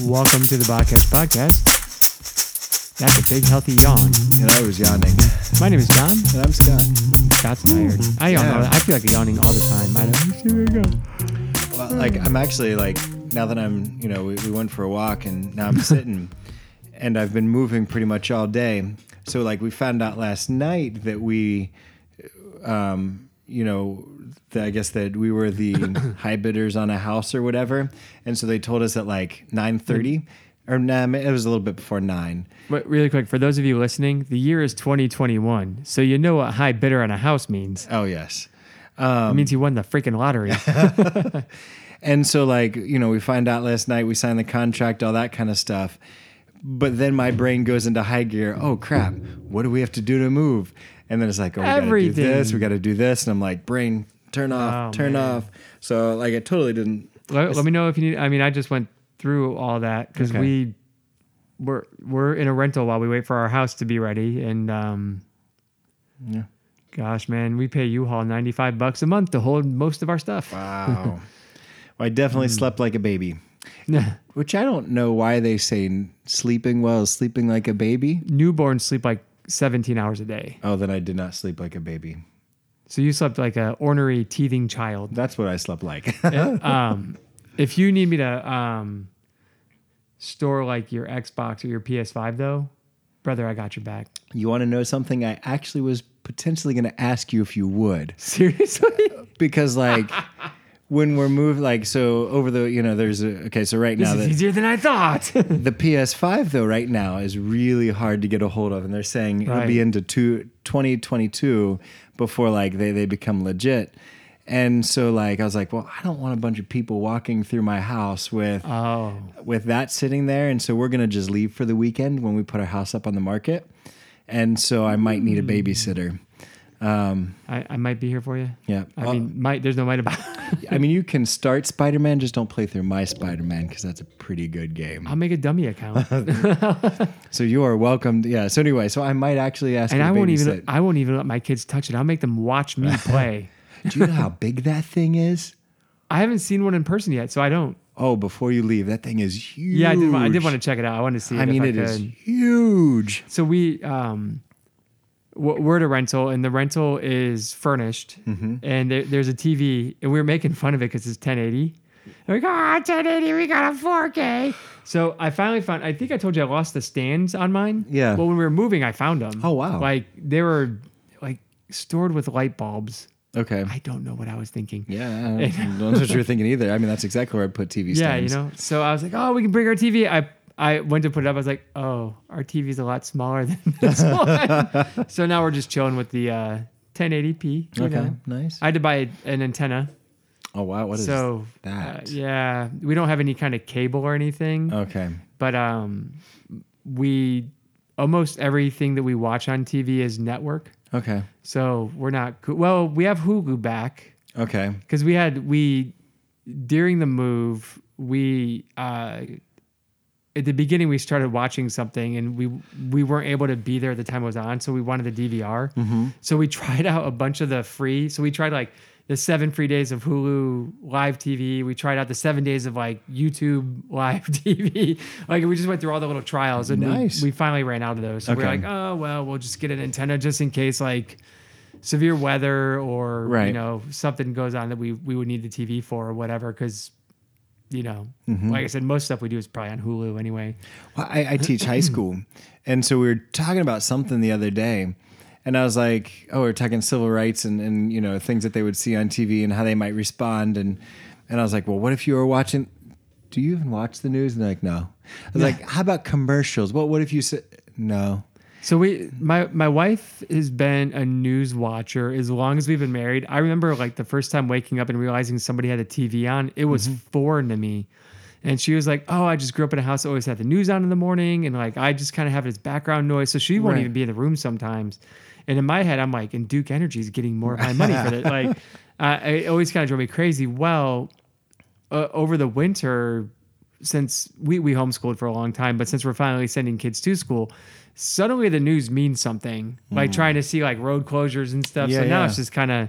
Welcome to the Podcast Podcast. That's a big, healthy yawn. And I was yawning. My name is John. And I'm Scott. Scott's tired. I yawn. Yeah. All, I feel like yawning all the time. I don't. Here we go. Well, like I'm actually like now that I'm you know we, we went for a walk and now I'm sitting, and I've been moving pretty much all day. So like we found out last night that we, um, you know, that I guess that we were the high bidders on a house or whatever, and so they told us at like 9:30. Mm-hmm. Or nah, it was a little bit before nine. But really quick, for those of you listening, the year is 2021, so you know what high bidder on a house means. Oh yes, it um, means you won the freaking lottery. And so, like, you know, we find out last night, we sign the contract, all that kind of stuff. But then my brain goes into high gear. Oh, crap. What do we have to do to move? And then it's like, oh, we got to do this, we got to do this. And I'm like, brain, turn off, Oh, turn man. off. So, like, it totally didn't. let, let me know if you need. I mean, I just went through all that because Okay. we we're we're in a rental while we wait for our house to be ready, and um, Yeah. gosh, man, we pay U-Haul 95 bucks a month to hold most of our stuff. Wow. well, I definitely Hmm. slept like a baby, which I don't know why they say sleeping well is sleeping like a baby. Newborns sleep like 17 hours a day. Oh, then I did not sleep like a baby. So you slept like a ornery, teething child. That's what I slept like. um, if you need me to um, store like your Xbox or your PS5, though, brother, I got your back. you want to know something? I actually was potentially going to ask you if you would. Seriously? because like when we're moved like so over the you know there's a okay so right This now is the, easier than I thought. the ps5 though right now is really hard to get a hold of and they're saying it'll be into two, 2022 before like they, they become legit. And so like i was like well i don't want a bunch of people walking through my house with oh, with that sitting there and so we're gonna just leave for the weekend when we put our house up on the market and so i might need a hmm. babysitter um I, I might be here for you. yeah I mean, might there's no might about. I mean, you can start Spider Man, just don't play through my Spider Man because that's a pretty good game. I'll make a dummy account, So you are welcome. Yeah. So anyway, so I might actually ask. and you to I won't even I won't even let my kids touch it. I'll make them watch me play. Do you know how big that thing is? I haven't seen one in person yet, so I don't. Oh, before you leave, that thing is huge. Yeah, I did. wa- I did want to check it out. I wanted to see. I mean, if it I is could. huge. So we um, we're at a rental, and the rental is furnished, Mm-hmm. and there, there's a TV, and we were making fun of it because it's 1080. And we go, ah, 1080, we got a 4K. So I finally found. I think I told you I lost the stands on mine. Yeah. Well, when we were moving, I found them. Oh, wow. Like they were like stored with light bulbs. Okay. I don't know what I was thinking. Yeah, I don't know what you're thinking either. I mean, that's exactly where I put TV stands. Yeah, you know. So I was like, oh, we can bring our TV. I I went to put it up. I was like, oh, our TV's a lot smaller than this one. so now we're just chilling with the uh, 1080p. you Okay, know. nice. I had to buy an antenna. oh wow, what is so uh, that? yeah, we don't have any kind of cable or anything. Okay. But um, we almost everything that we watch on TV is network. Okay. So we're not well. We have Hulu back Okay. because we had we during the move we uh at the beginning we started watching something and we we weren't able to be there at the time it was on so we wanted the dvr Mm-hmm. so we tried out a bunch of the free so we tried like the seven free days of hulu live tv we tried out the seven days of like youtube live tv like we just went through all the little trials and we- Nice. we, finally ran out of those. So we we're like oh well we'll just get an antenna just in case like severe weather or you know something goes on that we we would need the TV for or whatever. Because you know Mm-hmm. like I said most stuff we do is probably on Hulu anyway. Well, I, I teach high school, and so we were talking about something the other day, and I was like, "Oh, we are talking civil rights and and you know things that they would see on TV and how they might respond." And and I was like, "Well, what if you were watching? Do you even watch the news?" And they're like, "No." I was like, "How about commercials? What what if you said no?" So we my my wife has been a news watcher as long as we've been married. I remember like the first time waking up and realizing somebody had a TV on. It was foreign to me. And she was like, "Oh, I just grew up in a house that always had the news on in the morning, and like I just kind of have it as background noise, so she won't Right. even be in the room sometimes." And in my head, I'm like, "And Duke Energy is getting more of my money for it." Like, uh, it always kind of drove me crazy. Well, uh, over the winter, since we, we homeschooled for a long time, but since we're finally sending kids to school, suddenly the news means something. Like trying to see like road closures and stuff. so. Yeah, now yeah. it's just kind of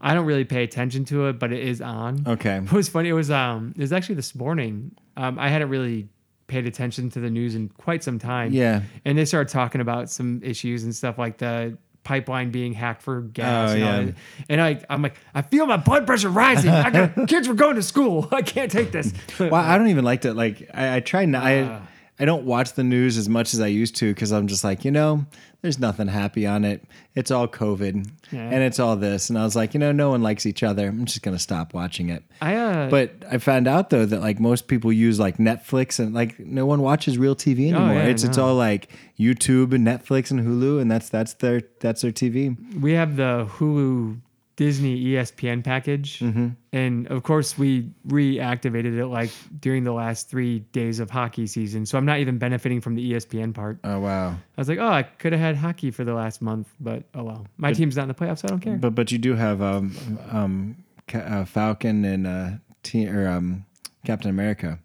I don't really pay attention to it, but it is on. Okay. It was funny. It was um it was actually this morning. Um I hadn't really paid attention to the news in quite some time. Yeah. And they started talking about some issues and stuff like the pipeline being hacked for gas. Oh, yeah. and I, I'm like, I feel my blood pressure rising. I got kids were going to school. I can't take this. Well, I don't even like to like. I, I try not. Ah. I I don't watch the news as much as I used to because I'm just like, you know, there's nothing happy on it. It's all COVID Yeah. and it's all this, and I was like, you know, no one likes each other. I'm just gonna stop watching it. I, uh, But I found out though that like most people use like Netflix and like no one watches real TV anymore. Oh, yeah, it's it's all like YouTube and Netflix and Hulu, and that's that's their that's their TV. we have the Hulu Disney ESPN package, Mm-hmm. and of course we reactivated it like during the last three days of hockey season. So I'm not even benefiting from the ESPN part. Oh wow! I was like, oh, I could have had hockey for the last month, but oh well. My team's not in the playoffs, so I don't care. But but you do have um um Ca- uh, Falcon and uh T- or um Captain America.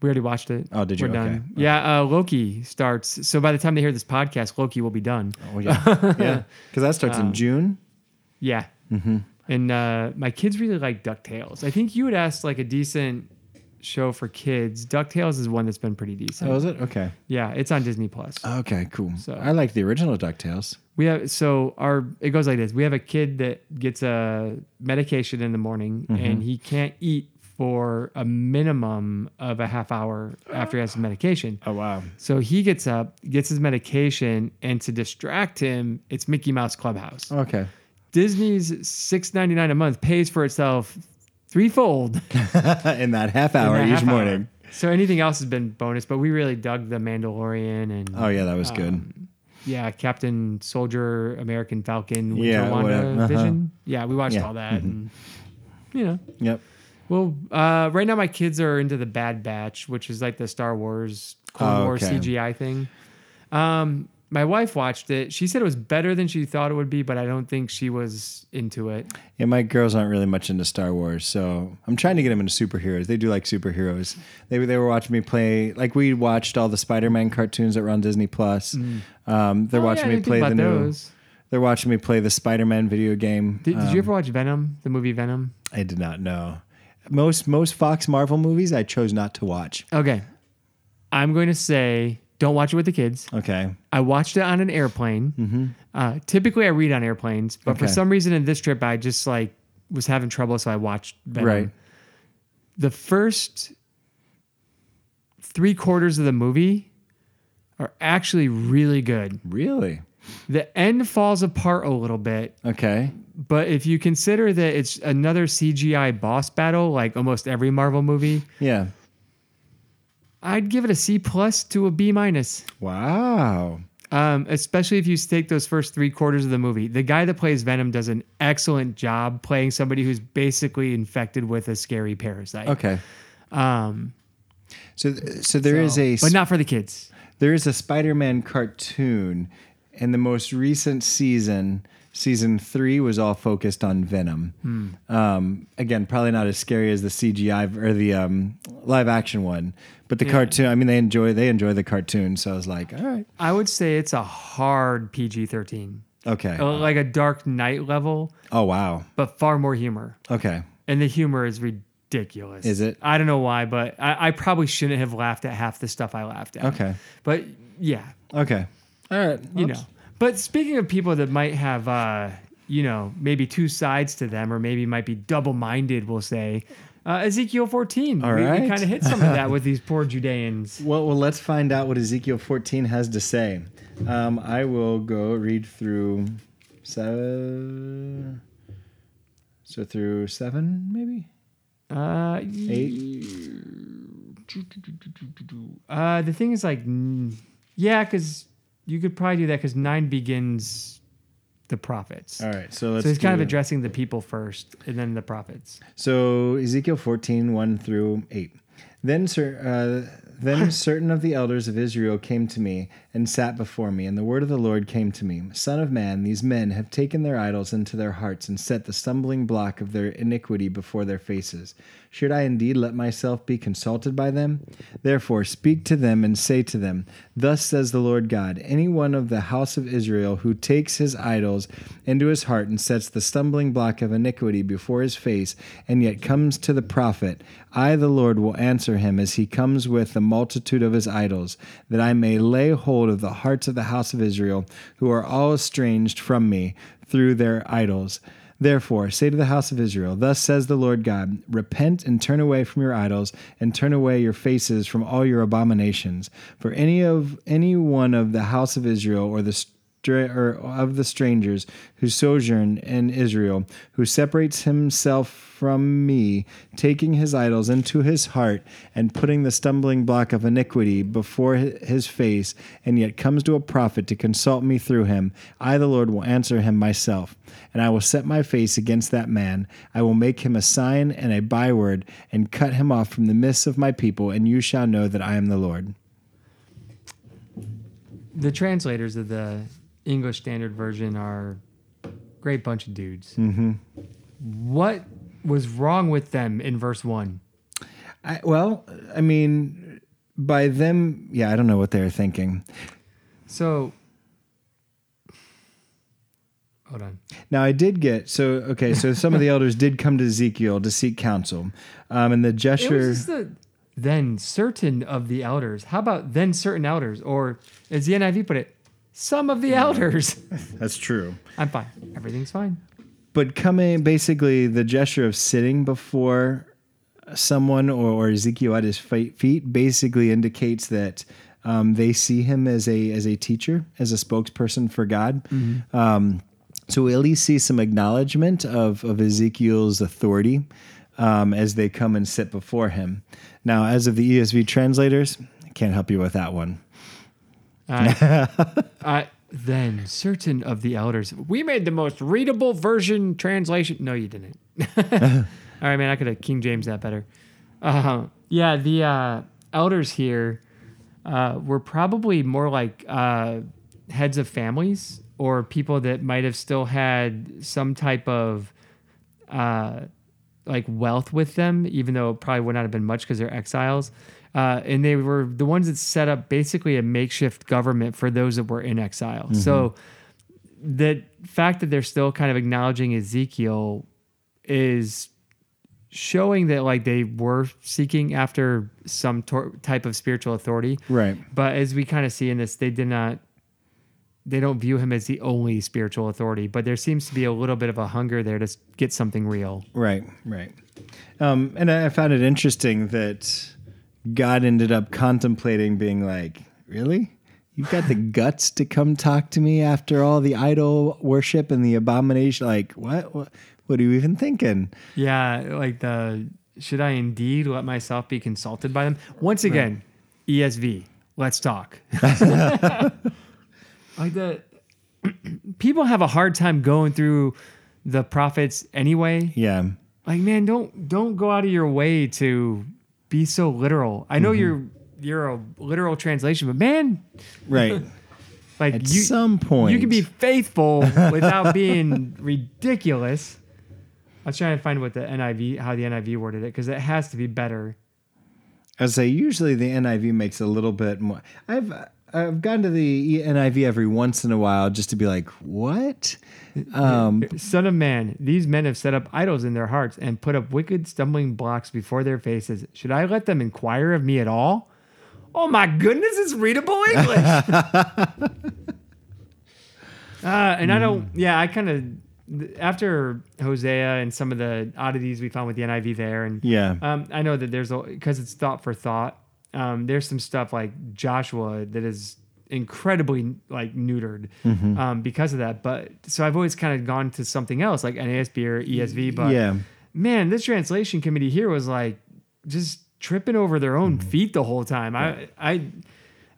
we already watched it. Oh, did you? We're done. Okay. Yeah, uh, Loki starts. So by the time they hear this podcast, Loki will be done. Oh yeah, yeah. Because that starts Um, in June. Yeah. Mm-hmm. And uh, my kids really like DuckTales. I think you would ask like a decent show for kids. DuckTales is one that's been pretty decent. Oh, is it? Okay. Yeah, it's on Disney Plus. Okay, cool. So- I like the original Ducktales. We have so our it goes like this. We have a kid that gets a medication in the morning Mm-hmm. and he can't eat for a minimum of a half hour after he has his medication. Oh wow. So he gets up, gets his medication, and to distract him, it's Mickey Mouse Clubhouse. Okay. Disney's six ninety nine a month pays for itself threefold in that half hour that each half hour. morning. So anything else has been bonus, but we really dug the Mandalorian and Oh yeah, that was good. um, yeah, Captain Soldier, American Falcon, Winter Yeah, Wanda. Uh-huh. Vision. Yeah, we watched Yeah. Mm-hmm. all that, and you know, Yep. well, uh, right now my kids are into the Bad Batch, which is like the Star Wars Clone Oh, Wars okay. CGI thing. Um, my wife watched it. She said it was better than she thought it would be, but I don't think she was into it. Yeah, my girls aren't really much into Star Wars, so I'm trying to get them into superheroes. They do like superheroes. They they were watching me play. Like we watched all the Spider-Man cartoons that were on Disney Plus. Um, they're Oh, watching yeah, me play the about new. those. They're watching me play the Spider-Man video game. Did, did Um, you ever watch Venom, the movie Venom? I did not know. Most most Fox Marvel movies I chose not to watch. Okay, I'm going to say don't watch it with the kids. Okay. I watched it on an airplane. Uh, typically, I read on airplanes, but for some reason in this trip, I just like was having trouble, so I watched Venom. Right. The first three quarters of the movie are actually really good. Really? The end falls apart a little bit, Okay. but if you consider that it's another CGI boss battle, like almost every Marvel movie, Yeah. I'd give it a C plus to a B minus. Wow. Um, especially if you take those first three quarters of the movie. The guy that plays Venom does an excellent job playing somebody who's basically infected with a scary parasite. Okay. Um, So so there is so- a but not for the kids. there is a Spider-Man cartoon, and the most recent season, season three, was all focused on Venom. Hmm. Um, again, probably not as scary as the CGI or the um, live action one, but the cartoon. I mean, they enjoy they enjoy the cartoon, so I was like, all right, I would say it's a hard PG thirteen, okay. Uh, like a Dark Knight level, Oh wow, but far more humor. okay. And the humor is ridiculous. Is it? I don't know why, but I, I probably shouldn't have laughed at half the stuff I laughed at. Okay. But yeah, Okay. All right. you Oops. know. But speaking of people that might have, uh, you know, maybe two sides to them, or maybe might be double-minded, we'll say. Uh, Ezekiel 14. All we, right. kind of hit some of that with these poor Judeans. Well, well, let's find out what Ezekiel 14 has to say. Um, I will go read through seven. So through seven, maybe Uh, eight. Uh, the thing is, like, yeah, because you could probably do that because nine begins the prophets. All right. So let's. so he's kind of addressing the people first, and then the prophets. So Ezekiel 14, 1 through 8. Then, cer- uh, then certain of the elders of Israel came to me and sat before me, and the word of the Lord came to me Son of man, these men have taken their idols into their hearts and set the stumbling block of their iniquity before their faces. Should I indeed let myself be consulted by them? Therefore, speak to them and say to them, Thus says the Lord God Any one of the house of Israel who takes his idols into his heart and sets the stumbling block of iniquity before his face, and yet comes to the prophet, I, the Lord, will answer answer him as he comes with the multitude of his idols, that I may lay hold of the hearts of the house of Israel, who are all estranged from me through their idols. Therefore, say to the house of Israel, Thus says the Lord God Repent and turn away from your idols, and turn away your faces from all your abominations. For any of any one of the house of Israel or the or of the strangers who sojourn in Israel, who separates himself from me, taking his idols into his heart and putting the stumbling block of iniquity before his face, and yet comes to a prophet to consult me through him, I, the Lord, will answer him myself. And I will set my face against that man. I will make him a sign and a byword, and cut him off from the midst of my people, and you shall know that I am the Lord. The translators of the English Standard Version are great bunch of dudes. Mm-hmm. What was wrong with them in verse one? I, well, I mean, by them, yeah, I don't know what they were thinking. So, hold on. Now, I did get so okay. So some of the elders did come to Ezekiel to seek counsel, um, and the gesture. The, then certain of the elders. How about then certain elders, or as the NIV put it, some of the elders. That's true. I'm fine. Everything's fine. But coming, basically, the gesture of sitting before someone or, or Ezekiel at his feet basically indicates that um, they see him as a as a teacher, as a spokesperson for God. Mm-hmm. Um, so we at least see some acknowledgement of of Ezekiel's authority um, as they come and sit before him. Now, as of the ESV translators, I can't help you with that one. Uh, then certain of the elders, we made the most readable version translation. No, you didn't. All right, man, I could have King James that better. Uh, yeah, the uh, elders here uh, were probably more like uh, heads of families or people that might have still had some type of uh, like wealth with them, even though it probably would not have been much because they're exiles. Uh, and they were the ones that set up basically a makeshift government for those that were in exile. Mm-hmm. So the fact that they're still kind of acknowledging Ezekiel is showing that like they were seeking after some tor- type of spiritual authority. Right. But as we kind of see in this, they did not they don't view him as the only spiritual authority, but there seems to be a little bit of a hunger there to get something real. Right, right. Um, and I found it interesting that God ended up contemplating being like, really? You've got the guts to come talk to me after all the idol worship and the abomination? Like, what? What, what are you even thinking? Yeah, like the should I indeed let myself be consulted by them? Once again, right. ESV, let's talk. like the people have a hard time going through the prophets anyway. Yeah. Like, man, don't don't go out of your way to be so literal. I know mm-hmm. you're you're a literal translation, but man, right. like at you, some point you can be faithful without being ridiculous. I was trying to find what the NIV how the NIV worded it because it has to be better. I say usually the NIV makes a little bit more. I've I've gone to the NIV every once in a while just to be like, what? Um, Son of man, these men have set up idols in their hearts and put up wicked stumbling blocks before their faces. Should I let them inquire of me at all? Oh my goodness, it's readable English. uh, and I don't, yeah, I kind of after Hosea and some of the oddities we found with the NIV there, and yeah, um, I know that there's because it's thought for thought um, there's some stuff like Joshua that is incredibly like neutered mm-hmm. um, because of that. But so I've always kind of gone to something else like NASB or ESV. But yeah, man, this translation committee here was like just tripping over their own mm-hmm. feet the whole time. I I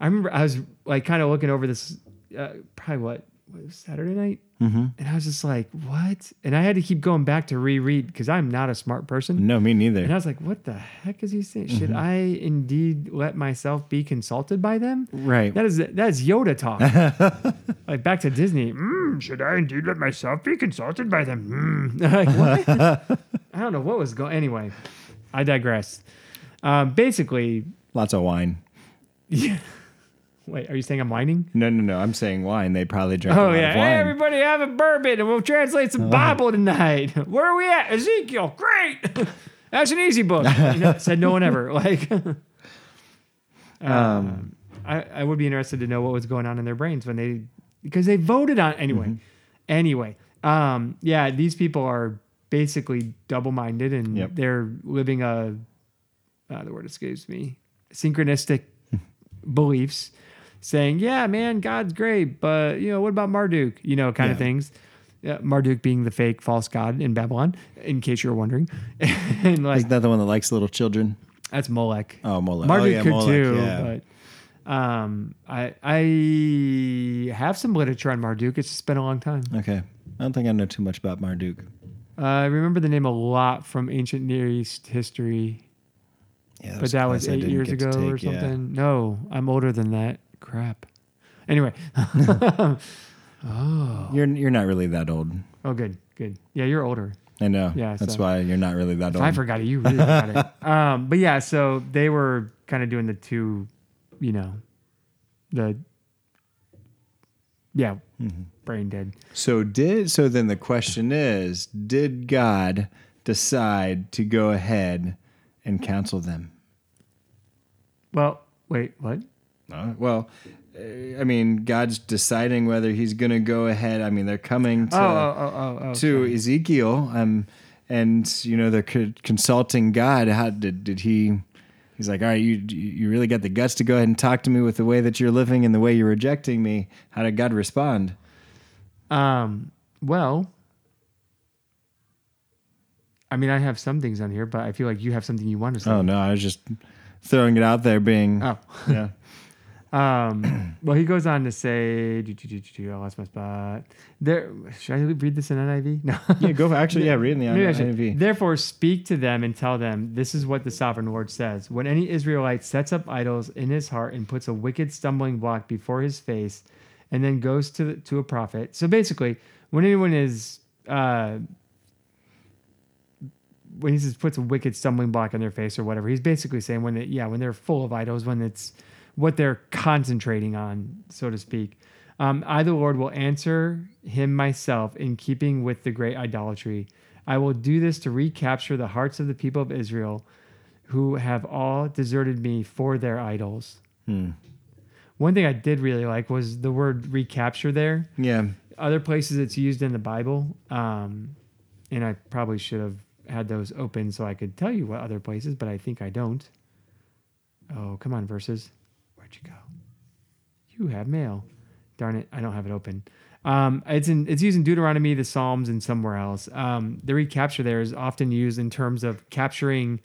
I remember I was like kind of looking over this uh, probably what, what Saturday night Mm-hmm. And I was just like, what? And I had to keep going back to reread because I'm not a smart person. No, me neither. And I was like, what the heck is he saying? Mm-hmm. Should I indeed let myself be consulted by them? Right. That is that is Yoda talk. like back to Disney. Mm, should I indeed let myself be consulted by them? Mm. like, what? I don't know what was going. Anyway, I digress. Um, basically, lots of wine. Yeah. Wait, are you saying I'm whining? No, no, no. I'm saying wine. They probably drank. Oh yeah, hey everybody, have a bourbon, and we'll translate some uh-huh. Bible tonight. Where are we at? Ezekiel, great. That's an easy book. You know, said no one ever. Like, um, I, I would be interested to know what was going on in their brains when they, because they voted on anyway. Mm-hmm. Anyway, um, yeah, these people are basically double-minded and Yep. they're living a, uh, the word escapes me, synchronistic beliefs, saying, "Yeah, man, God's great, but you know, what about Marduk? You know, kind of things." Yeah, Marduk being the fake false god in Babylon, in case you're wondering, and like Isn't that the one that likes little children? that's Molech. Oh, Molech. Marduk oh, yeah, could Molech, too, yeah. but um, I I have some literature on Marduk. It's just been a long time. Okay. I don't think I know too much about Marduk. Uh, I remember the name a lot from ancient Near East history, Yeah, but that a was class I eight years ago or take, yeah. something. No, I'm older than that. Crap. Anyway. Oh. You're you're not really that old. Oh, good, good. Yeah, you're older. I know. Yeah, That's so- why you're not really that old. I forgot it, you really forgot it. Um, but yeah, so they were kind of doing the two, you know, the yeah, Mm-hmm. brain dead. So did so then the question is, did God decide to go ahead and counsel them? Well, wait, what? Uh, well, uh, I mean, God's deciding whether he's going to go ahead. I mean, they're coming to oh, oh, oh, oh, oh. to Ezekiel, um, and you know they're co- consulting God. How did did he? He's like, all right, you you really got the guts to go ahead and talk to me with the way that you're living and the way you're rejecting me. How did God respond? Um, well, I mean, I have some things on here, but I feel like you have something you want to say. Oh no, I was just throwing it out there, being Oh. yeah. Um, well, he goes on to say, do, do, do, I lost my spot. There, should I read this in NIV? No. Yeah, go for actually. Yeah, reading the Maybe I should. NIV. Therefore, speak to them and tell them, This is what the sovereign Lord says. When any Israelite sets up idols in his heart and puts a wicked stumbling block before his face, and then goes to the, to a prophet. So basically, when anyone is uh, when he says puts a wicked stumbling block on their face or whatever, he's basically saying when they, yeah, when they're full of idols, when it's what they're concentrating on, so to speak. Um, I, the Lord, will answer him myself in keeping with the great idolatry. I will do this to recapture the hearts of the people of Israel who have all deserted me for their idols. Hmm. One thing I did really like was the word recapture there. Yeah, Other places it's used in the Bible, um, and I probably should have had those open so I could tell you what other places, but I think I don't. Oh, come on, verses. Where'd you go? You have mail. Darn it, I don't have it open. Um, it's in it's used in Deuteronomy, the Psalms, and somewhere else. Um, the recapture there is often used in terms of capturing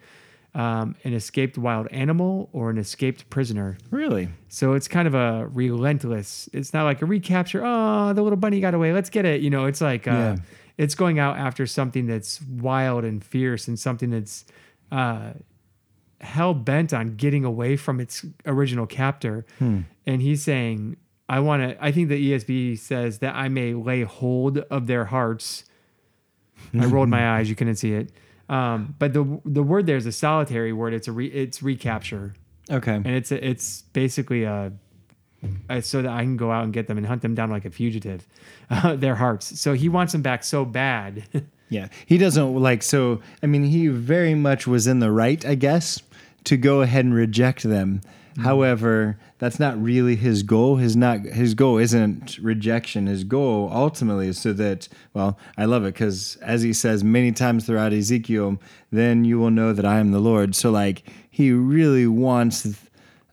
um, an escaped wild animal or an escaped prisoner. really. So it's kind of a relentless. It's not like a recapture. Oh, the little bunny got away. Let's get it. You know, it's like uh, Yeah. it's going out after something that's wild and fierce and something that's uh, hell bent on getting away from its original captor. And he's saying, "I want to." I think the ESV says that I may lay hold of their hearts. I rolled my eyes. You couldn't see it. Um, but the the word there is a solitary word. It's a re, it's recapture Okay. and it's a, it's basically a, a so that I can go out and get them and hunt them down like a fugitive, uh, their hearts. So he wants them back so bad. Yeah, he doesn't like so. I mean, he very much was in the right, I guess, to go ahead and reject them. However, that's not really his goal. His not his goal isn't rejection. His goal ultimately is so that well, I love it because as he says many times throughout Ezekiel, then you will know that I am the Lord. So like he really wants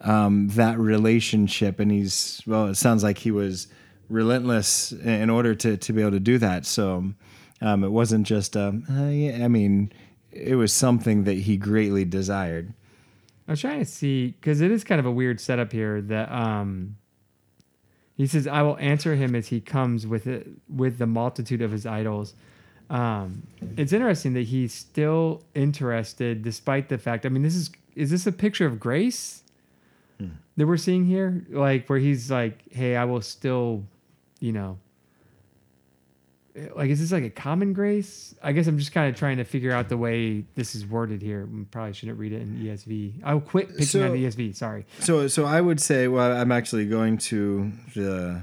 um, that relationship, and he's well. It sounds like he was relentless in order to to be able to do that. So um, it wasn't just. Um, uh, yeah, I mean, it was something that he greatly desired. I was trying to see because it is kind of a weird setup here that um, he says, "I will answer him as he comes with it with the multitude of his idols." Um, it's interesting that he's still interested, despite the fact. I mean, this is is this a picture of grace that we're seeing here? Like where he's like, "Hey, I will still," you know. Like, is this like a common grace? I guess I'm just kind of trying to figure out the way this is worded here. We probably shouldn't read it in ESV. I'll quit picking So- on ESV. Sorry. So, so I would say, well, I'm actually going to the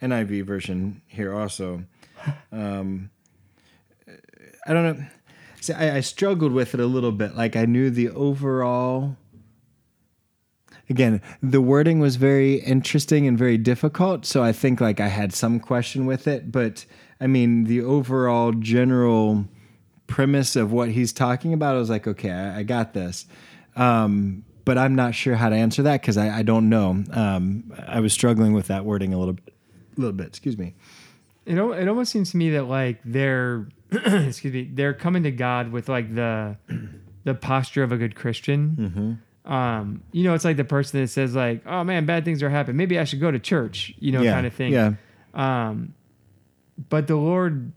NIV version here also. Um, I don't know. See, I, I struggled with it a little bit. Like I knew the overall. Again, the wording was very interesting and very difficult, so I think like I had some question with it. But I mean, the overall general premise of what he's talking about, I was like, okay, I, I got this. Um, but I'm not sure how to answer that because I, I don't know. Um, I was struggling with that wording a little little bit. Excuse me. It, it almost seems to me that like they're excuse me they're coming to God with like the the posture of a good Christian. Um, you know, it's like the person that says like, "Oh man, bad things are happening. Maybe I should go to church." You know, yeah. kind of thing. Yeah. Um, but the Lord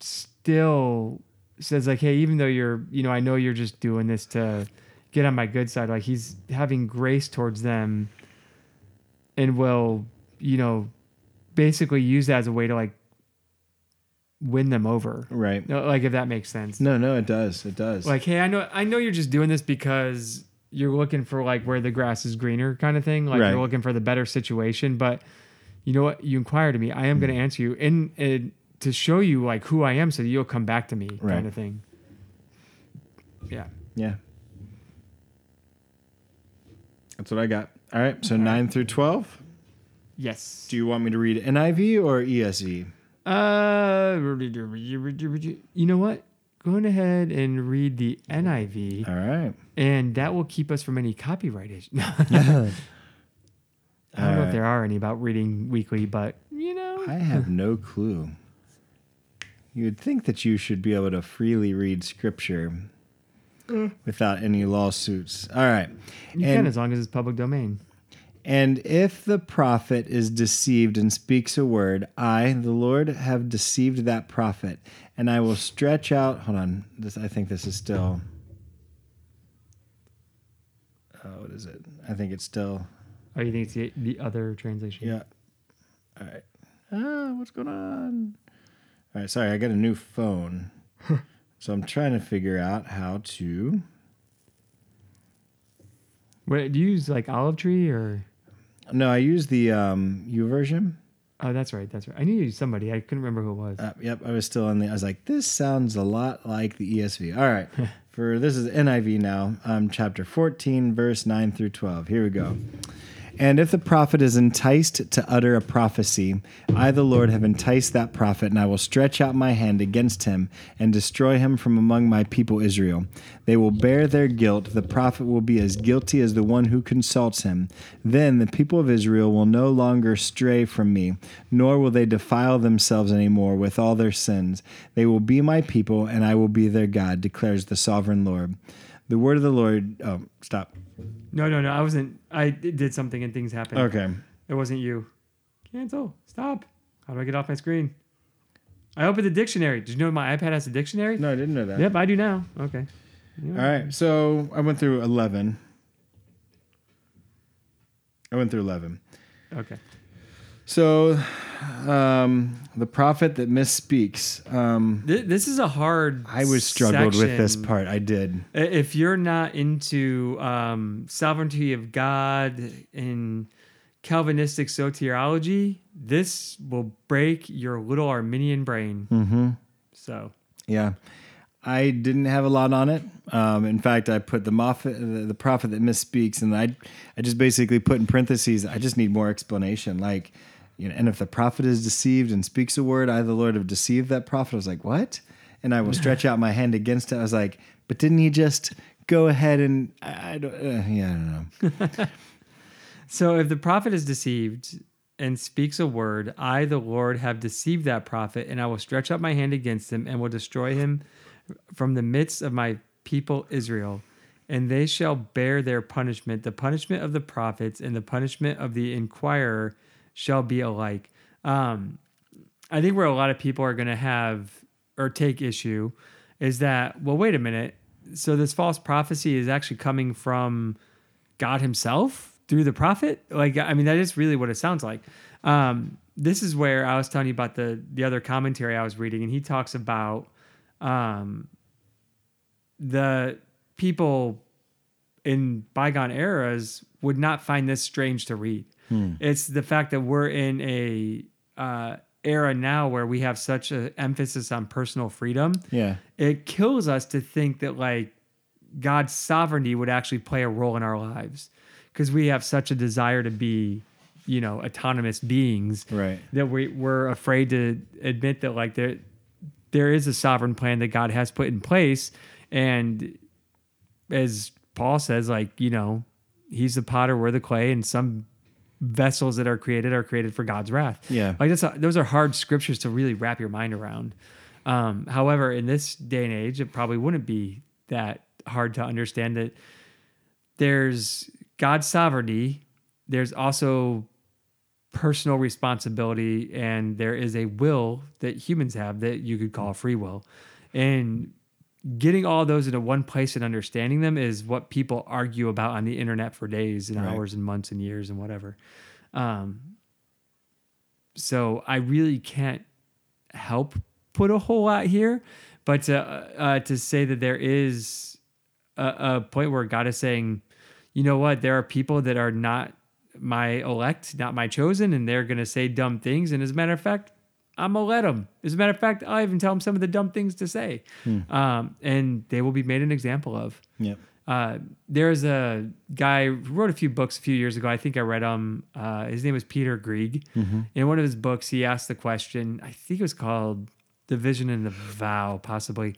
still says like, "Hey, even though you're, you know, I know you're just doing this to get on my good side. Like He's having grace towards them, and will, you know, basically use that as a way to like win them over. Right. No, Like if that makes sense. No, no, it does. It does. Like, hey, I know, I know you're just doing this because you're looking for like where the grass is greener, kind of thing. Like Right. you're looking for the better situation. But you know what? You inquire to me. I am going Mm-hmm. to answer you, and, and to show you like who I am, so that you'll come back to me, Right. kind of thing. Yeah. yeah. That's what I got. All right. So Okay. 9 through 12. Yes. Do you want me to read NIV or E ESV? Uh, you know what? Go ahead and read the NIV, All right. and that will keep us from any copyright issues. I don't know if uh, there are any about reading weekly, but you know, I have no clue. You would think that you should be able to freely read scripture mm. without any lawsuits. All right. you and, can as long as it's public domain. and if the prophet is deceived and speaks a word, I, the Lord, have deceived that prophet, and I will stretch out. Hold on. This I think this is still. Oh, what is it? I think it's still. Oh, you think it's the, the other translation? Yeah. All right. Ah, what's going on? All right. Sorry, I got a new phone. so I'm trying to figure out how to. Wait, do you use like olive tree or? No, I use the um, YouVersion. Oh, that's right. That's right. I knew you used somebody. I couldn't remember who it was. Uh, yep, I was still on the. I was like, this sounds a lot like the ESV. All right. For this is NIV now, um, chapter 14, verse 9 through 12. Here we go. And if the prophet is enticed to utter a prophecy, I, the Lord, have enticed that prophet, and I will stretch out my hand against him and destroy him from among my people Israel. They will bear their guilt. The prophet will be as guilty as the one who consults him. Then the people of Israel will no longer stray from me, nor will they defile themselves any more with all their sins. They will be my people, and I will be their God, declares the sovereign Lord. The word of the Lord. Oh, stop. No, no, no. I wasn't. I did something and things happened. Okay. It wasn't you. Cancel. Stop. How do I get off my screen? I opened the dictionary. Did you know my iPad has a dictionary? No, I didn't know that. Yep, I do now. Okay. All right. So I went through 11. I went through 11. Okay. So um, the prophet that misspeaks. Um, Th- This is a hard. I was struggled with this section. part. I did. I- If you're not into um, sovereignty of God and Calvinistic soteriology, this will break your little Arminian brain. Mm-hmm. So Yeah. I didn't have a lot on it. Um, in fact, I put the, Moffat, the the prophet that misspeaks, and I I just basically put in parentheses. I just need more explanation. Like, you know, and if the prophet is deceived and speaks a word, I the Lord have deceived that prophet. I was like, what? And I will stretch out my hand against it. I was like, but didn't he just go ahead and I don't? Uh, yeah, I don't know. So if the prophet is deceived and speaks a word, I, the Lord, have deceived that prophet, and I will stretch out my hand against him and will destroy him from the midst of my people Israel. And they shall bear their punishment. The punishment of the prophets and the punishment of the inquirer shall be alike. Um, I think where a lot of people are going to have or take issue is that, well, wait a minute. So this false prophecy is actually coming from God Himself through the prophet. Like, I mean, that is really what it sounds like. Um, this is where I was telling you about the the other commentary I was reading, and he talks about um, the people in bygone eras would not find this strange to read. It's the fact that we're in a uh, era now where we have such an emphasis on personal freedom, Yeah. it kills us to think that like God's sovereignty would actually play a role in our lives because we have such a desire to be, you know, autonomous beings Right. that we we're afraid to admit that like there there is a sovereign plan that God has put in place and as Paul says like you know he's the potter we're the clay and some vessels that are created are created for God's wrath. Yeah. like that's a, those are hard scriptures to really wrap your mind around. Um, however in this day and age it probably wouldn't be that hard to understand that there's God's sovereignty there's also personal responsibility and there is a will that humans have that you could call free will. And getting all those into one place and understanding them is what people argue about on the internet for days and Right. hours and months and years and whatever. Um, so i really can't help put a whole lot here but to, uh, to say that there is a, a point where god is saying you know what? There are people that are not my elect not my chosen and they're going to say dumb things. And as a matter of fact i'm going to let them as a matter of fact i'll even tell them some of the dumb things to say um, and they will be made an example of Yep. uh, there's a guy who wrote a few books a few years ago. I think I read him. Uh, his name was Peter Greig. In one of his books, he asked the question. I think it was called "The Vision and the Vow," possibly.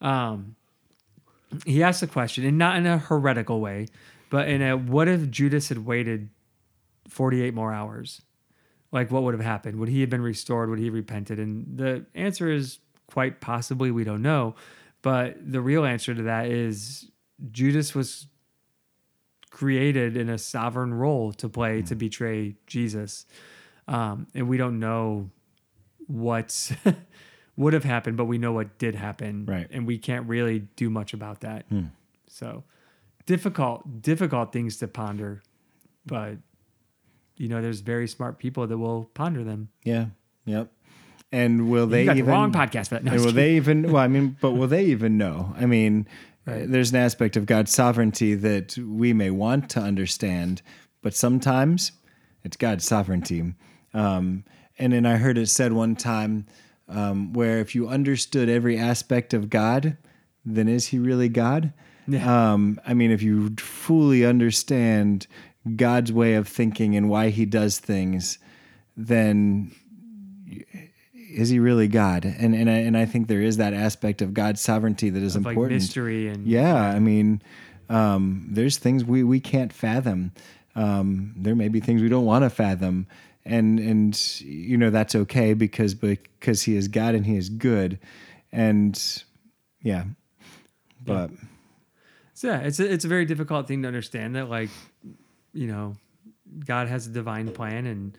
Um, he asked the question, and not in a heretical way, but in a "What if Judas had waited 48 more hours? Like, what would have happened? Would he have been restored? Would he have repented?" And the answer is quite possibly we don't know. But the real answer to that is Judas was created in a sovereign role to play to betray Jesus. Um, and we don't know what would have happened, but we know what did happen. Right. And we can't really do much about that. So difficult, difficult things to ponder. But, you know, there's very smart people that will ponder them. Yeah. Yep. And will they you got even the wrong podcast for that. No, will just they even? Well, I mean, but will they even know? I mean, Right. there's an aspect of God's sovereignty that we may want to understand, but sometimes it's God's sovereignty. Um, and then I heard it said one time um, where if you understood every aspect of God, then is He really God? Yeah. Um, I mean, if you fully understand God's way of thinking and why He does things, then is he really God? And and I, and I think there is that aspect of God's sovereignty that is of, like important. mystery and yeah, I mean, um, there's things we we can't fathom. Um, there may be things we don't want to fathom, and and you know that's okay because because He is God and He is good, and yeah, but So yeah, it's a, it's a very difficult thing to understand that like, you know, God has a divine plan and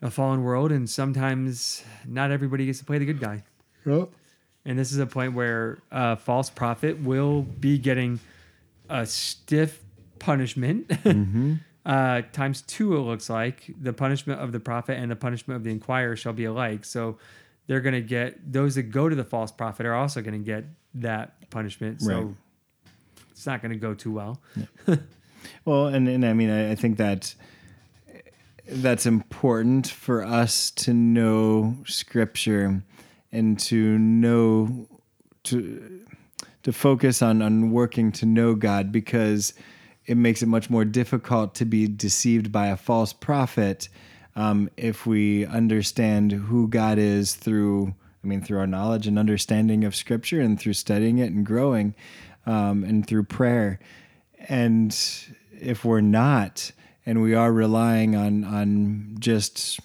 a fallen world, and sometimes not everybody gets to play the good guy. And this is a point where a false prophet will be getting a stiff punishment. uh, times two, it looks like. The punishment of the prophet and the punishment of the inquirer shall be alike. So they're going to get, those that go to the false prophet are also going to get that punishment. So Right. it's not going to go too well. Well, and, and I mean, I, I think that that's important for us to know Scripture and to know to to focus on on working to know God because it makes it much more difficult to be deceived by a false prophet um, if we understand who God is through. I mean, through our knowledge and understanding of Scripture, and through studying it and growing, um, and through prayer. And if we're not, and we are relying on on just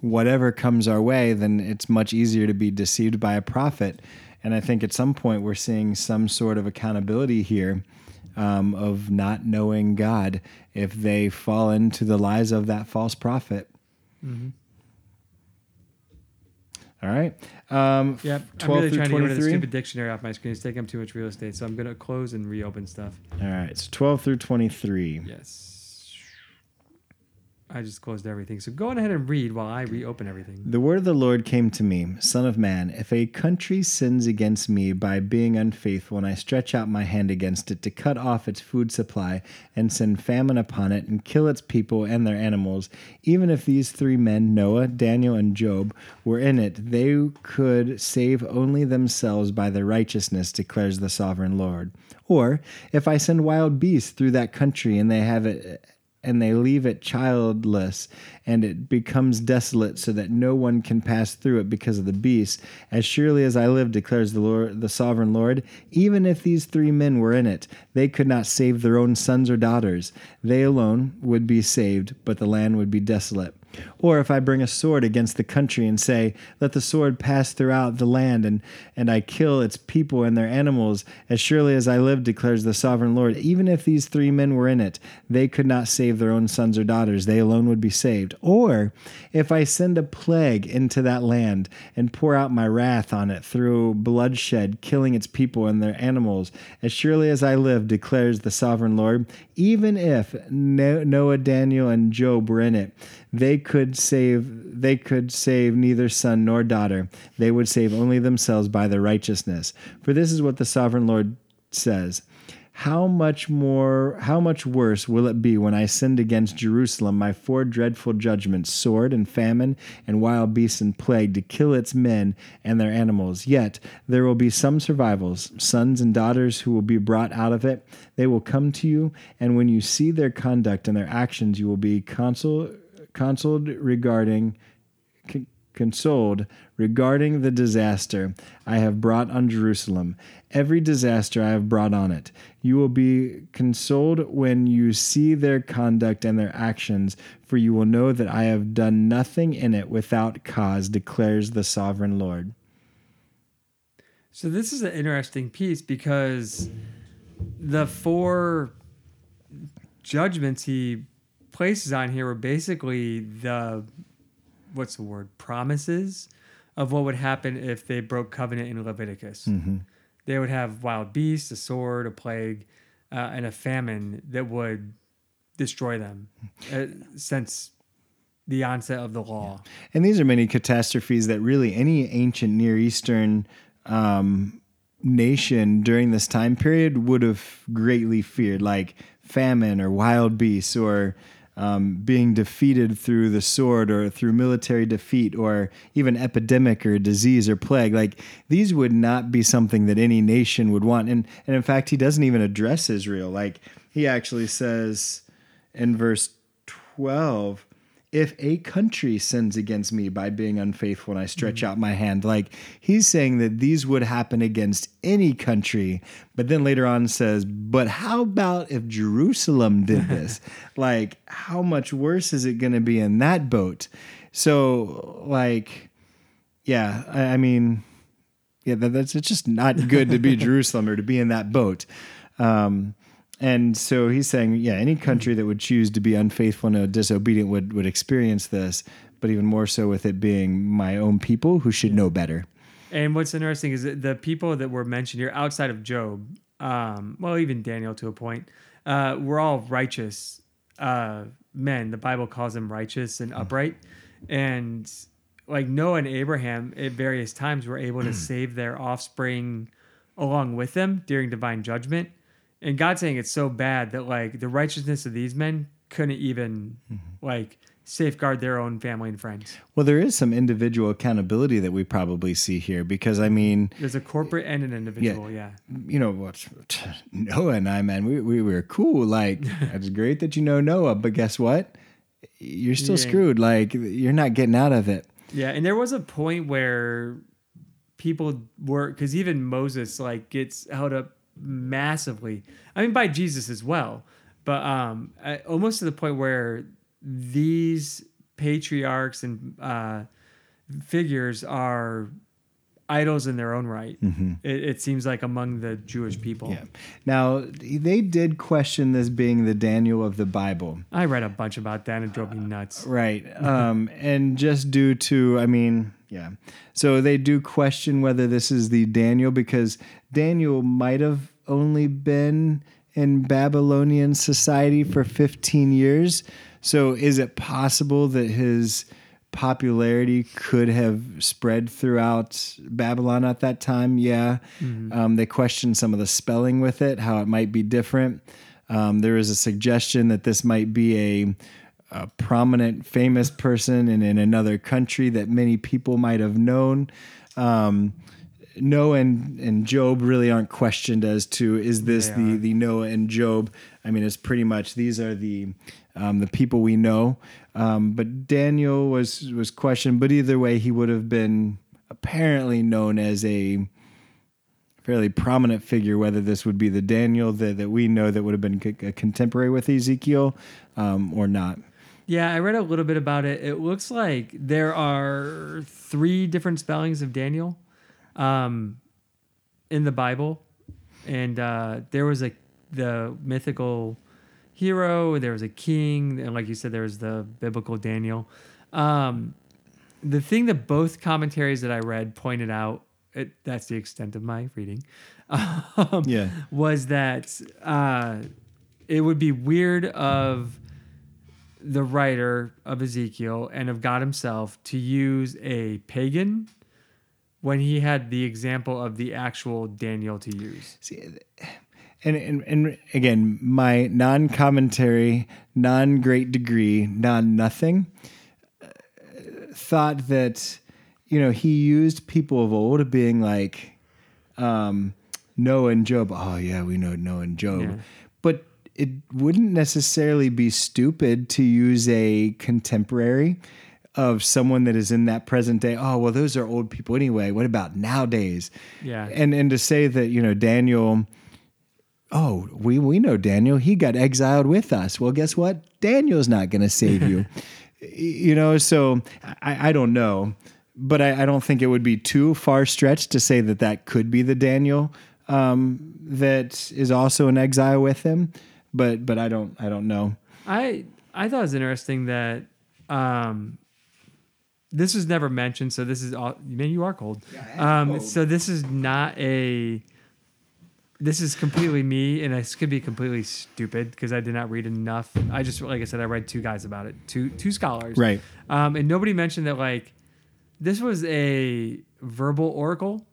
whatever comes our way, then it's much easier to be deceived by a prophet. And I think at some point we're seeing some sort of accountability here um, of not knowing God if they fall into the lies of that false prophet. All right. Um, Yep. I'm 12 really through trying to get rid of the 23? stupid dictionary off my screen. It's taking up too much real estate. So I'm going to close and reopen stuff. All right. So 12 through 23. Yes. I just closed everything. So go ahead and read while I reopen everything. The word of the Lord came to me, Son of man, if a country sins against me by being unfaithful, and I stretch out my hand against it to cut off its food supply, and send famine upon it, and kill its people and their animals, even if these three men, Noah, Daniel, and Job, were in it, they could save only themselves by their righteousness, declares the sovereign Lord. Or if I send wild beasts through that country, and they have it and they leave it childless, and it becomes desolate, so that no one can pass through it because of the beasts. As surely as I live, declares the Lord, the sovereign Lord, even if these three men were in it, they could not save their own sons or daughters. They alone would be saved, but the land would be desolate. Or if I bring a sword against the country and say, Let the sword pass throughout the land, and, and I kill its people and their animals, as surely as I live, declares the sovereign Lord, even if these three men were in it, they could not save their own sons or daughters, they alone would be saved. Or if I send a plague into that land and pour out my wrath on it through bloodshed, killing its people and their animals, as surely as I live, declares the sovereign Lord, even if Noah, Daniel, and Job were in it, they could save they could save neither son nor daughter. They would save only themselves by their righteousness. For this is what the sovereign lord says how much more how much worse will it be when i send against jerusalem my four dreadful judgments sword and famine and wild beasts and plague to kill its men and their animals? Yet there will be some survivals sons and daughters who will be brought out of it. They will come to you and when you see their conduct and their actions you will be consul consoled regarding consoled regarding the disaster I have brought on Jerusalem, every disaster I have brought on it. You will be consoled when you see their conduct and their actions, for you will know that I have done nothing in it without cause, declares the sovereign Lord. So, this is an interesting piece because the four judgments he places on here were basically the what's the word promises of what would happen if they broke covenant in Leviticus. Mm-hmm. They would have wild beasts, a sword, a plague, uh, and a famine that would destroy them uh, since the onset of the law. Yeah. And these are many catastrophes that really any ancient Near Eastern um, nation during this time period would have greatly feared, like famine or wild beasts or um, being defeated through the sword or through military defeat or even epidemic or disease or plague. Like these would not be something that any nation would want. And, and in fact, he doesn't even address Israel. Like he actually says in verse 12, if a country sins against me by being unfaithful and I stretch mm-hmm. out my hand, like he's saying that these would happen against any country. But then later on says, but how about if Jerusalem did this? like, how much worse is it going to be in that boat? So, like, yeah, I, I mean, yeah, that, that's it's just not good to be Jerusalem or to be in that boat. Um, and so he's saying, yeah, any country that would choose to be unfaithful and disobedient would would experience this, but even more so with it being my own people who should know better. And what's interesting is that the people that were mentioned here, outside of Job, um, well, even Daniel to a point, uh, were all righteous uh, men. The Bible calls them righteous and upright, and like Noah and Abraham at various times were able to save their offspring along with them during divine judgment and God saying it's so bad that like the righteousness of these men couldn't even mm-hmm. like safeguard their own family and friends. Well, there is some individual accountability that we probably see here because I mean, there's a corporate and an individual. Yeah. yeah. You know what? Noah and I, man, we, we were cool. Like, it's great that you know Noah, but guess what? You're still yeah. screwed. Like, you're not getting out of it. Yeah. And there was a point where people were, because even Moses, like, gets held up massively. I mean, by Jesus as well, but um, almost to the point where these patriarchs and uh, figures are idols in their own right. Mm-hmm. It, it, seems like among the Jewish people. Yeah. Now they did question this being the Daniel of the Bible. I read a bunch about that and it drove me nuts. Uh, right. Um, and just due to, I mean, yeah. So they do question whether this is the Daniel because Daniel might have only been in Babylonian society for 15 years. So is it possible that his popularity could have spread throughout Babylon at that time? Yeah. Um, they questioned some of the spelling with it, how it might be different. Um, there is a suggestion that this might be a, a prominent, famous person in, in another country that many people might have known. Um, Noah and, and Job really aren't questioned as to is this the, the Noah and Job. I mean, it's pretty much these are the um, the people we know. Um, but Daniel was was questioned. But either way, he would have been apparently known as a fairly prominent figure. Whether this would be the Daniel that, that we know that would have been a contemporary with Ezekiel um, or not. Yeah, I read a little bit about it. It looks like there are three different spellings of Daniel um, in the Bible, and uh, there was a the mythical hero. There was a king, and like you said, there was the biblical Daniel. Um, the thing that both commentaries that I read pointed out. It, that's the extent of my reading. Um, Yeah. was that uh, it would be weird of the writer of Ezekiel and of God himself to use a pagan when he had the example of the actual Daniel to use. See, and, and and again, my non-commentary, non-great degree, non-nothing uh, thought that you know he used people of old being like um, Noah and Job. Oh yeah, we know Noah and Job, Yeah. It wouldn't necessarily be stupid to use a contemporary of someone that is in that present day. Oh well, those are old people anyway. What about nowadays? Yeah. and and to say that you know Daniel. Oh, we we know Daniel. He got exiled with us. Well, guess what? Daniel's not going to save you. You know, so I, I don't know, but I, I don't think it would be too far stretched to say that that could be the Daniel um, that is also in exile with him. But but I don't I don't know. I I thought it was interesting that um, this was never mentioned. So this is all. Man, you are cold. Yeah, Um, so this is not a. This is completely me, and this could be completely stupid because I did not read enough. I just, like I said, I read two guys about it, two two scholars, Right. Um, and nobody mentioned that like this was a verbal oracle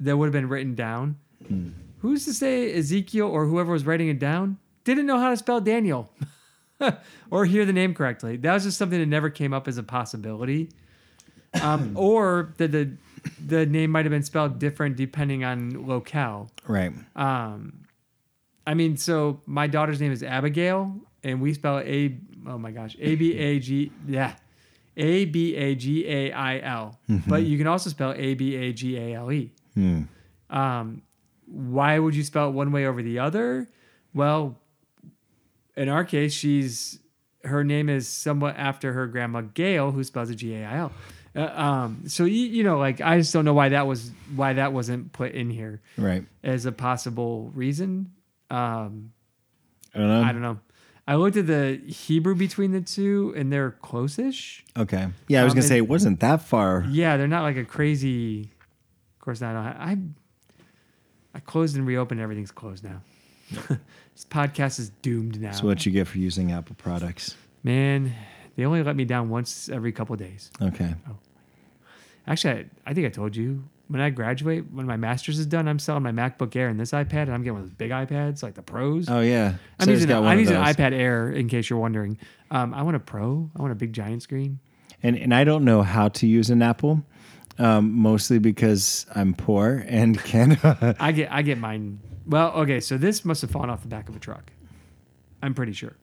that would have been written down. Who's to say Ezekiel or whoever was writing it down didn't know how to spell Daniel or hear the name correctly? That was just something that never came up as a possibility. Um, or that the the name might have been spelled different depending on locale. Right. Um, I mean, so my daughter's name is Abigail, and we spell A. Oh my gosh, A B A G. Yeah, A B A G A I L. But you can also spell A B A G A L E. Um, why would you spell it one way over the other? Well, in our case, she's her name is somewhat after her grandma Gail, who spells it G A I L. Uh, um, so you, you know, like I just don't know why that was why that wasn't put in here Right. as a possible reason. Um, I don't know. I don't know. I looked at the Hebrew between the two, and they're close-ish. Okay. Yeah, I was Um, gonna say it wasn't that far. Yeah, they're not like a crazy. Of course not. I I closed and reopened. Everything's closed now. this podcast is doomed now. That's what you get for using Apple products. Man, they only let me down once every couple of days. Okay. Oh. Actually, I, I think I told you when I graduate, when my master's is done, I'm selling my MacBook Air and this iPad, and I'm getting one of those big iPads, like the pros. Oh yeah. I'm Sarah's using, one I'm using an iPad Air in case you're wondering. Um, I want a Pro. I want a big giant screen. and and I don't know how to use an Apple, um, mostly because I'm poor and can. I get I get mine. Well, okay, so this must have fallen off the back of a truck. I'm pretty sure.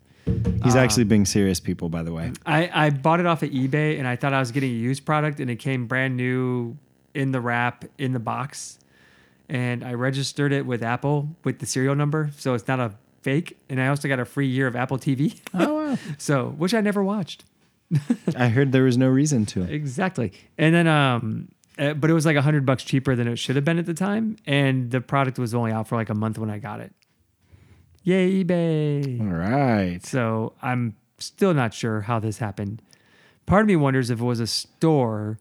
He's actually being serious, people. By the way. I, I bought it off of eBay and I thought I was getting a used product and it came brand new in the wrap in the box. And I registered it with Apple with the serial number, so it's not a fake. And I also got a free year of Apple TV. Oh wow. so, which I never watched. I heard there was no reason to. Exactly. And then um uh, but it was like a hundred bucks cheaper than it should have been at the time, and the product was only out for like a month when I got it. Yay, eBay! All right. So I'm still not sure how this happened. Part of me wonders if it was a store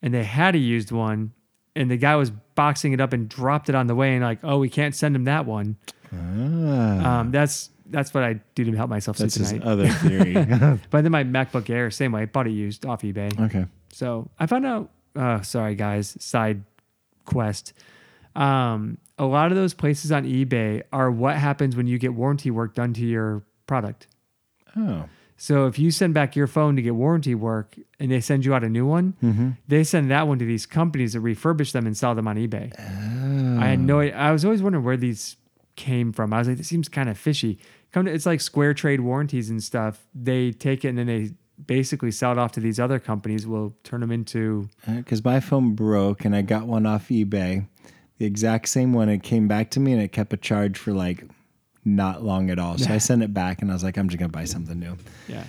and they had a used one and the guy was boxing it up and dropped it on the way and like, oh, we can't send him that one. Ah, Um, that's that's what I do to help myself sleep that's his tonight. other theory. But then my MacBook Air, same way, bought it used off eBay. okay. So I found out. Uh, sorry guys, side quest. Um, a lot of those places on eBay are what happens when you get warranty work done to your product. Oh. So if you send back your phone to get warranty work and they send you out a new one, Mm-hmm. they send that one to these companies that refurbish them and sell them on eBay. Oh. I had no I was always wondering where these came from. I was like, this seems kind of fishy. Come to, it's like SquareTrade warranties and stuff. They take it and then they basically sell it off to these other companies. Will turn them into uh, because my phone broke and I got one off eBay, the exact same one. It came back to me and it kept a charge for like not long at all. So I sent it back and I was like, I'm just gonna buy something new. yeah.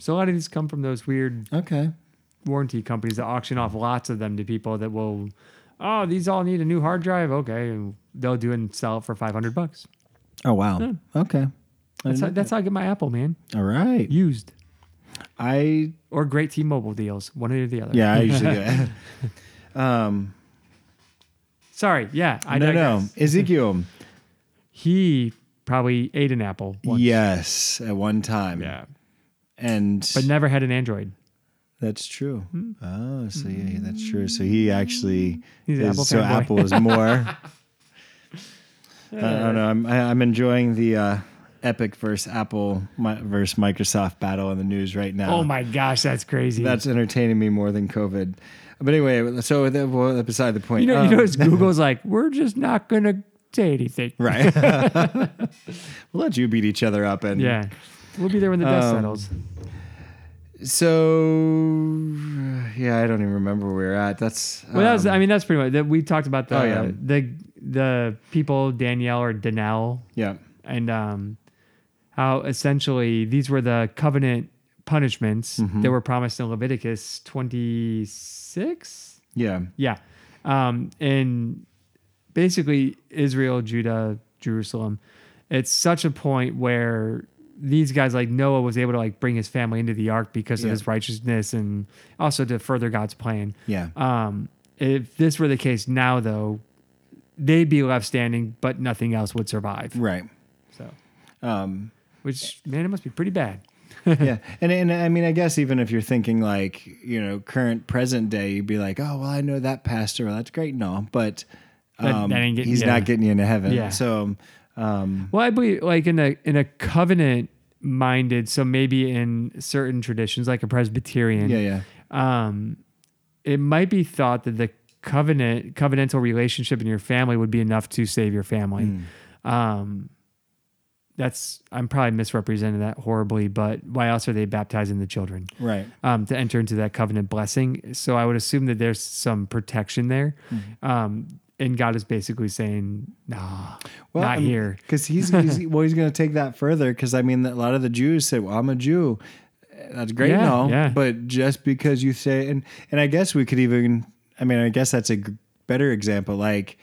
So a lot of these come from those weird Okay. warranty companies that auction off lots of them to people that will, oh, these all need a new hard drive. Okay, and they'll do it and sell it for five hundred bucks. Oh wow. Okay. That's how, that's how I get my Apple, man. all right. Used I or great T-Mobile deals, one or the other. yeah. I usually do. it. um. Sorry. Yeah. I no, no. digress. Ezekiel. He probably ate an Apple. Once. Yes, at one time. Yeah. And But never had an Android. that's true. Hmm. Oh, so yeah, that's true. So he actually He's an is, Apple so fanboy. Apple is more. I don't know. I'm I, I'm enjoying the uh, Epic versus Apple versus Microsoft battle in the news right now. Oh my gosh, that's crazy. That's entertaining me more than COVID. But anyway, so that, well, beside the point. you know, Um, you know, it's Google's like, we're just not gonna say anything. right? we'll let you beat each other up and Yeah. We'll be there when the dust Um, settles. So yeah, I don't even remember where we are at. That's Well, that was, um, I mean, that's pretty much that. We talked about the Oh, yeah. the the people Danielle or Danelle yeah, and um, how essentially these were the covenant punishments Mm-hmm. that were promised in Leviticus twenty six. yeah, Yeah. Um, and basically, Israel, Judah, Jerusalem, it's such a point where these guys, like Noah, was able to like bring his family into the ark because Yeah. of his righteousness and also to further God's plan. yeah. Um, if this were the case now, though, they'd be left standing, but nothing else would survive. right. So, Um, which man, it must be pretty bad. yeah, and and I mean, I guess even if you're thinking like you know current present day, you'd be like, oh well, I know that pastor. Well, that's great and all, but um, that ain't getting- he's yeah. not getting you into heaven. Yeah. So um, Well, I believe like in a in a covenant minded, so maybe in certain traditions, like a Presbyterian, yeah, yeah, um, it might be thought that the covenant covenantal relationship in your family would be enough to save your family. Um, that's I'm probably misrepresenting that horribly, but why else are they baptizing the children right. um, to enter into that covenant blessing? So I would assume that there's some protection there, um, and God is basically saying, "Nah, not here." Because he's, he's well, he's going to take that further. Because I mean, a lot of the Jews say, "Well, I'm a Jew." That's great, Yeah, all, yeah. but just because you say, and and I guess we could even, I mean, I guess that's a g- better example. Like,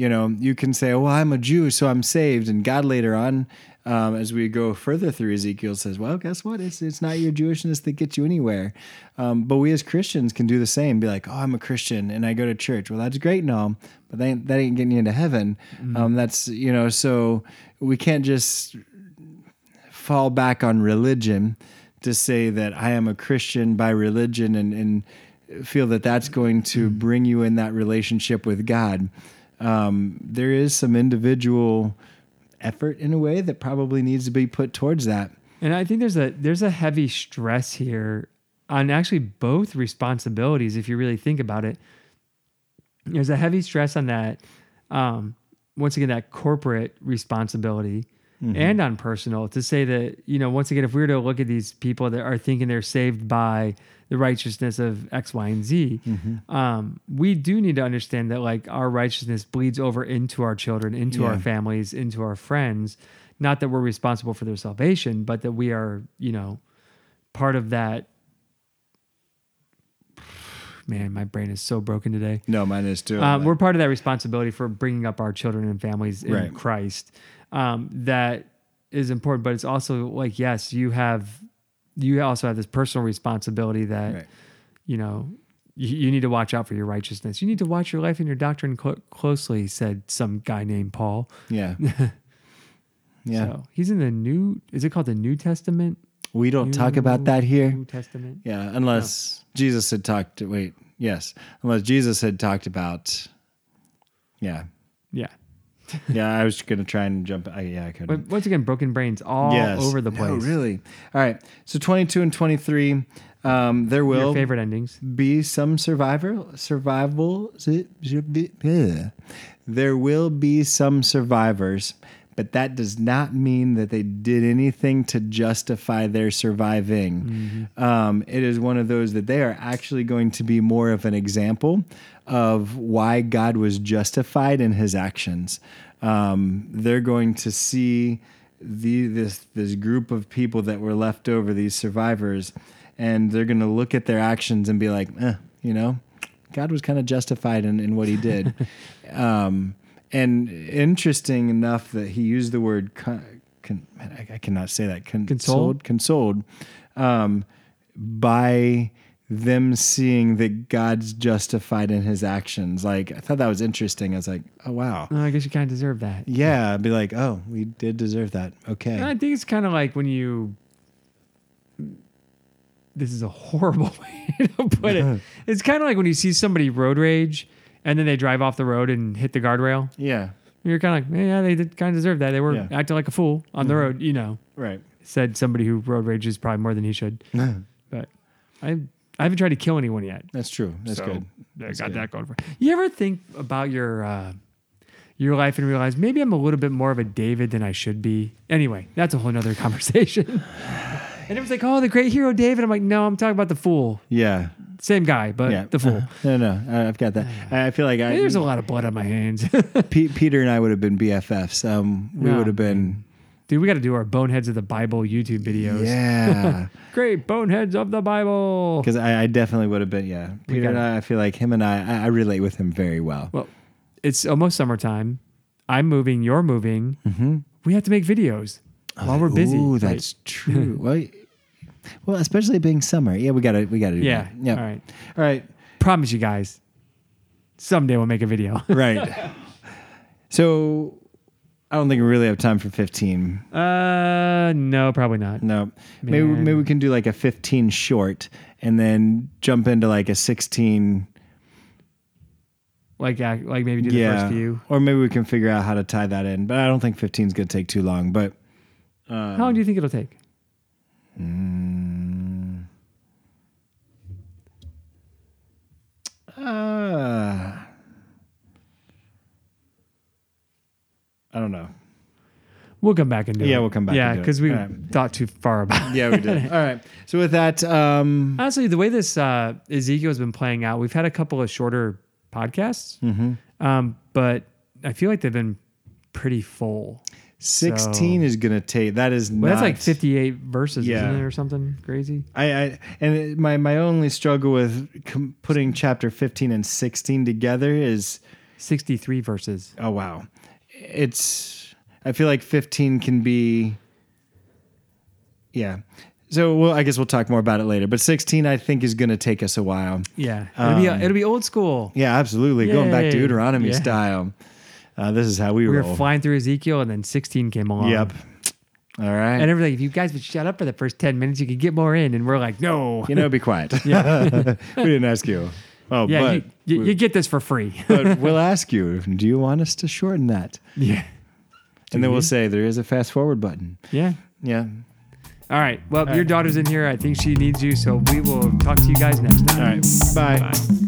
you know, you can say, "Well, I'm a Jew, so I'm saved," and God later on, um, as we go further through Ezekiel, says, "Well, guess what? It's it's not your Jewishness that gets you anywhere." Um, but we as Christians can do the same. Be like, "Oh, I'm a Christian and I go to church." Well, that's great and all, but that ain't, that ain't getting you into heaven. Um, that's you know, so we can't just fall back on religion to say that I am a Christian by religion and, and feel that that's going to bring you in that relationship with God. Um, there is some individual effort in a way that probably needs to be put towards that. And I think there's a there's a heavy stress here on actually both responsibilities if you really think about it. There's a heavy stress on that um once again that corporate responsibility and on personal to say that you know once again if we were to look at these people that are thinking they're saved by the righteousness of X, Y, and Z, um, we do need to understand that like our righteousness bleeds over into our children, into our families, into our friends. Not that we're responsible for their salvation, but that we are, you know, part of that. Man, my brain is so broken today. No, mine is too. Um, we're part of that responsibility for bringing up our children and families in Right. Christ. Um, that is important, but it's also like yes, you have you also have this personal responsibility that Right. you know you, you need to watch out for your righteousness. You need to watch your life and your doctrine clo- closely," said some guy named Paul. yeah. Yeah. So he's in the new. Is it called the New Testament? We don't talk about that here. New Testament. Yeah, unless Jesus had talked. Wait, yes, unless Jesus had talked about. Yeah, Yeah. yeah. I was gonna try and jump. I, yeah, I couldn't. But once again, broken brains all yes. over the No, place. really. All right. So twenty-two and twenty-three. Um, there will Your favorite endings? be some survivor survival. There will be some survivors, but that does not mean that they did anything to justify their surviving. Um, it is one of those that they are actually going to be more of an example of why God was justified in His actions. Um, they're going to see the this this group of people that were left over, these survivors, and they're going to look at their actions and be like, eh, you know, God was kind of justified in, in what he did. um, and interesting enough that he used the word, con, con, I, cannot say that, con, Consoled? consoled, um, by them seeing that God's justified in his actions. Like, I thought that was interesting. I was like, oh, wow. Oh, I guess you kind of deserve that. Yeah, I'd be like, oh, we did deserve that. Okay. I think it's kind of like when you. This is a horrible way to put it. It's kind of like when you see somebody road rage and then they drive off the road and hit the guardrail. Yeah, You're kind of like, yeah, they did kind of deserve that. They were Yeah. acting like a fool on the road, you know. right. Said somebody who road rages probably more than he should. No. But I I haven't tried to kill anyone yet. That's true. That's So, good. I got good. that going for. You ever think about your uh, your life and realize maybe I'm a little bit more of a David than I should be? Anyway, that's a whole nother conversation. and it was like, oh, the great hero David. I'm like, no, I'm talking about the fool. Yeah. Same guy, but Yeah. the fool. No, no, I- I've got that. I feel like I, There's a lot of blood on my hands. P- Peter and I would have been BFFs. Um, we No. would have been. Dude, we got to do our Boneheads of the Bible YouTube videos. Yeah. Great Boneheads of the Bible. Because I, I definitely would have been. Yeah. Peter and I, I feel like him and I, I, I relate with him very well. Well, it's almost summertime. I'm moving. You're moving. We have to make videos while we're busy. Mm-hmm. Ooh, right? that's true. well, well, especially being summer. Yeah, we gotta, we gotta do yeah. that. Yeah. All right. All right. Promise you guys. Someday we'll make a video. Right. so, I don't think we really have time for fifteen. uh, no, probably not. No, maybe Man. maybe we can do like a 15 short and then jump into like a 16. Like, act- like maybe do the yeah, first few. or maybe we can figure out how to tie that in. But I don't think 15 is gonna take too long. But How long do you think it'll take? Uh, I don't know. We'll come back and do it. Yeah, we'll come back Yeah, and do it. because we All right. thought too far about it. Yeah, we did. All right. So with that, um, Honestly, the way this uh, Ezekiel has been playing out, we've had a couple of shorter podcasts, Mm-hmm. um, but I feel like they've been pretty full. 16 is gonna take. That is Well, that's like 58 verses, Yeah. isn't it, or something crazy? I, I and it, my my only struggle with com- putting chapter 15 and 16 together is 63 verses. Oh wow. It's I feel like 15 can be Yeah. So well I guess we'll talk more about it later, but 16 I think is going to take us a while. Yeah, it'll be um, it'll be old school. Yeah, absolutely. Going back to Deuteronomy Yeah. style. Uh, this is how we, We were flying through Ezekiel, and then 16 came along. Yep. All right. And everything. If you guys would shut up for the first 10 minutes, you could get more in. And we're like, no. you know, be quiet. we didn't ask you. Oh, yeah, but, you, you, you get this for free. but we'll ask you, do you want us to shorten that? yeah. And then we'll say there is a fast forward button. Yeah. Yeah. All right. Well, your daughter's in here. I think she needs you. So we will talk to you guys next time. All right. Bye. Bye.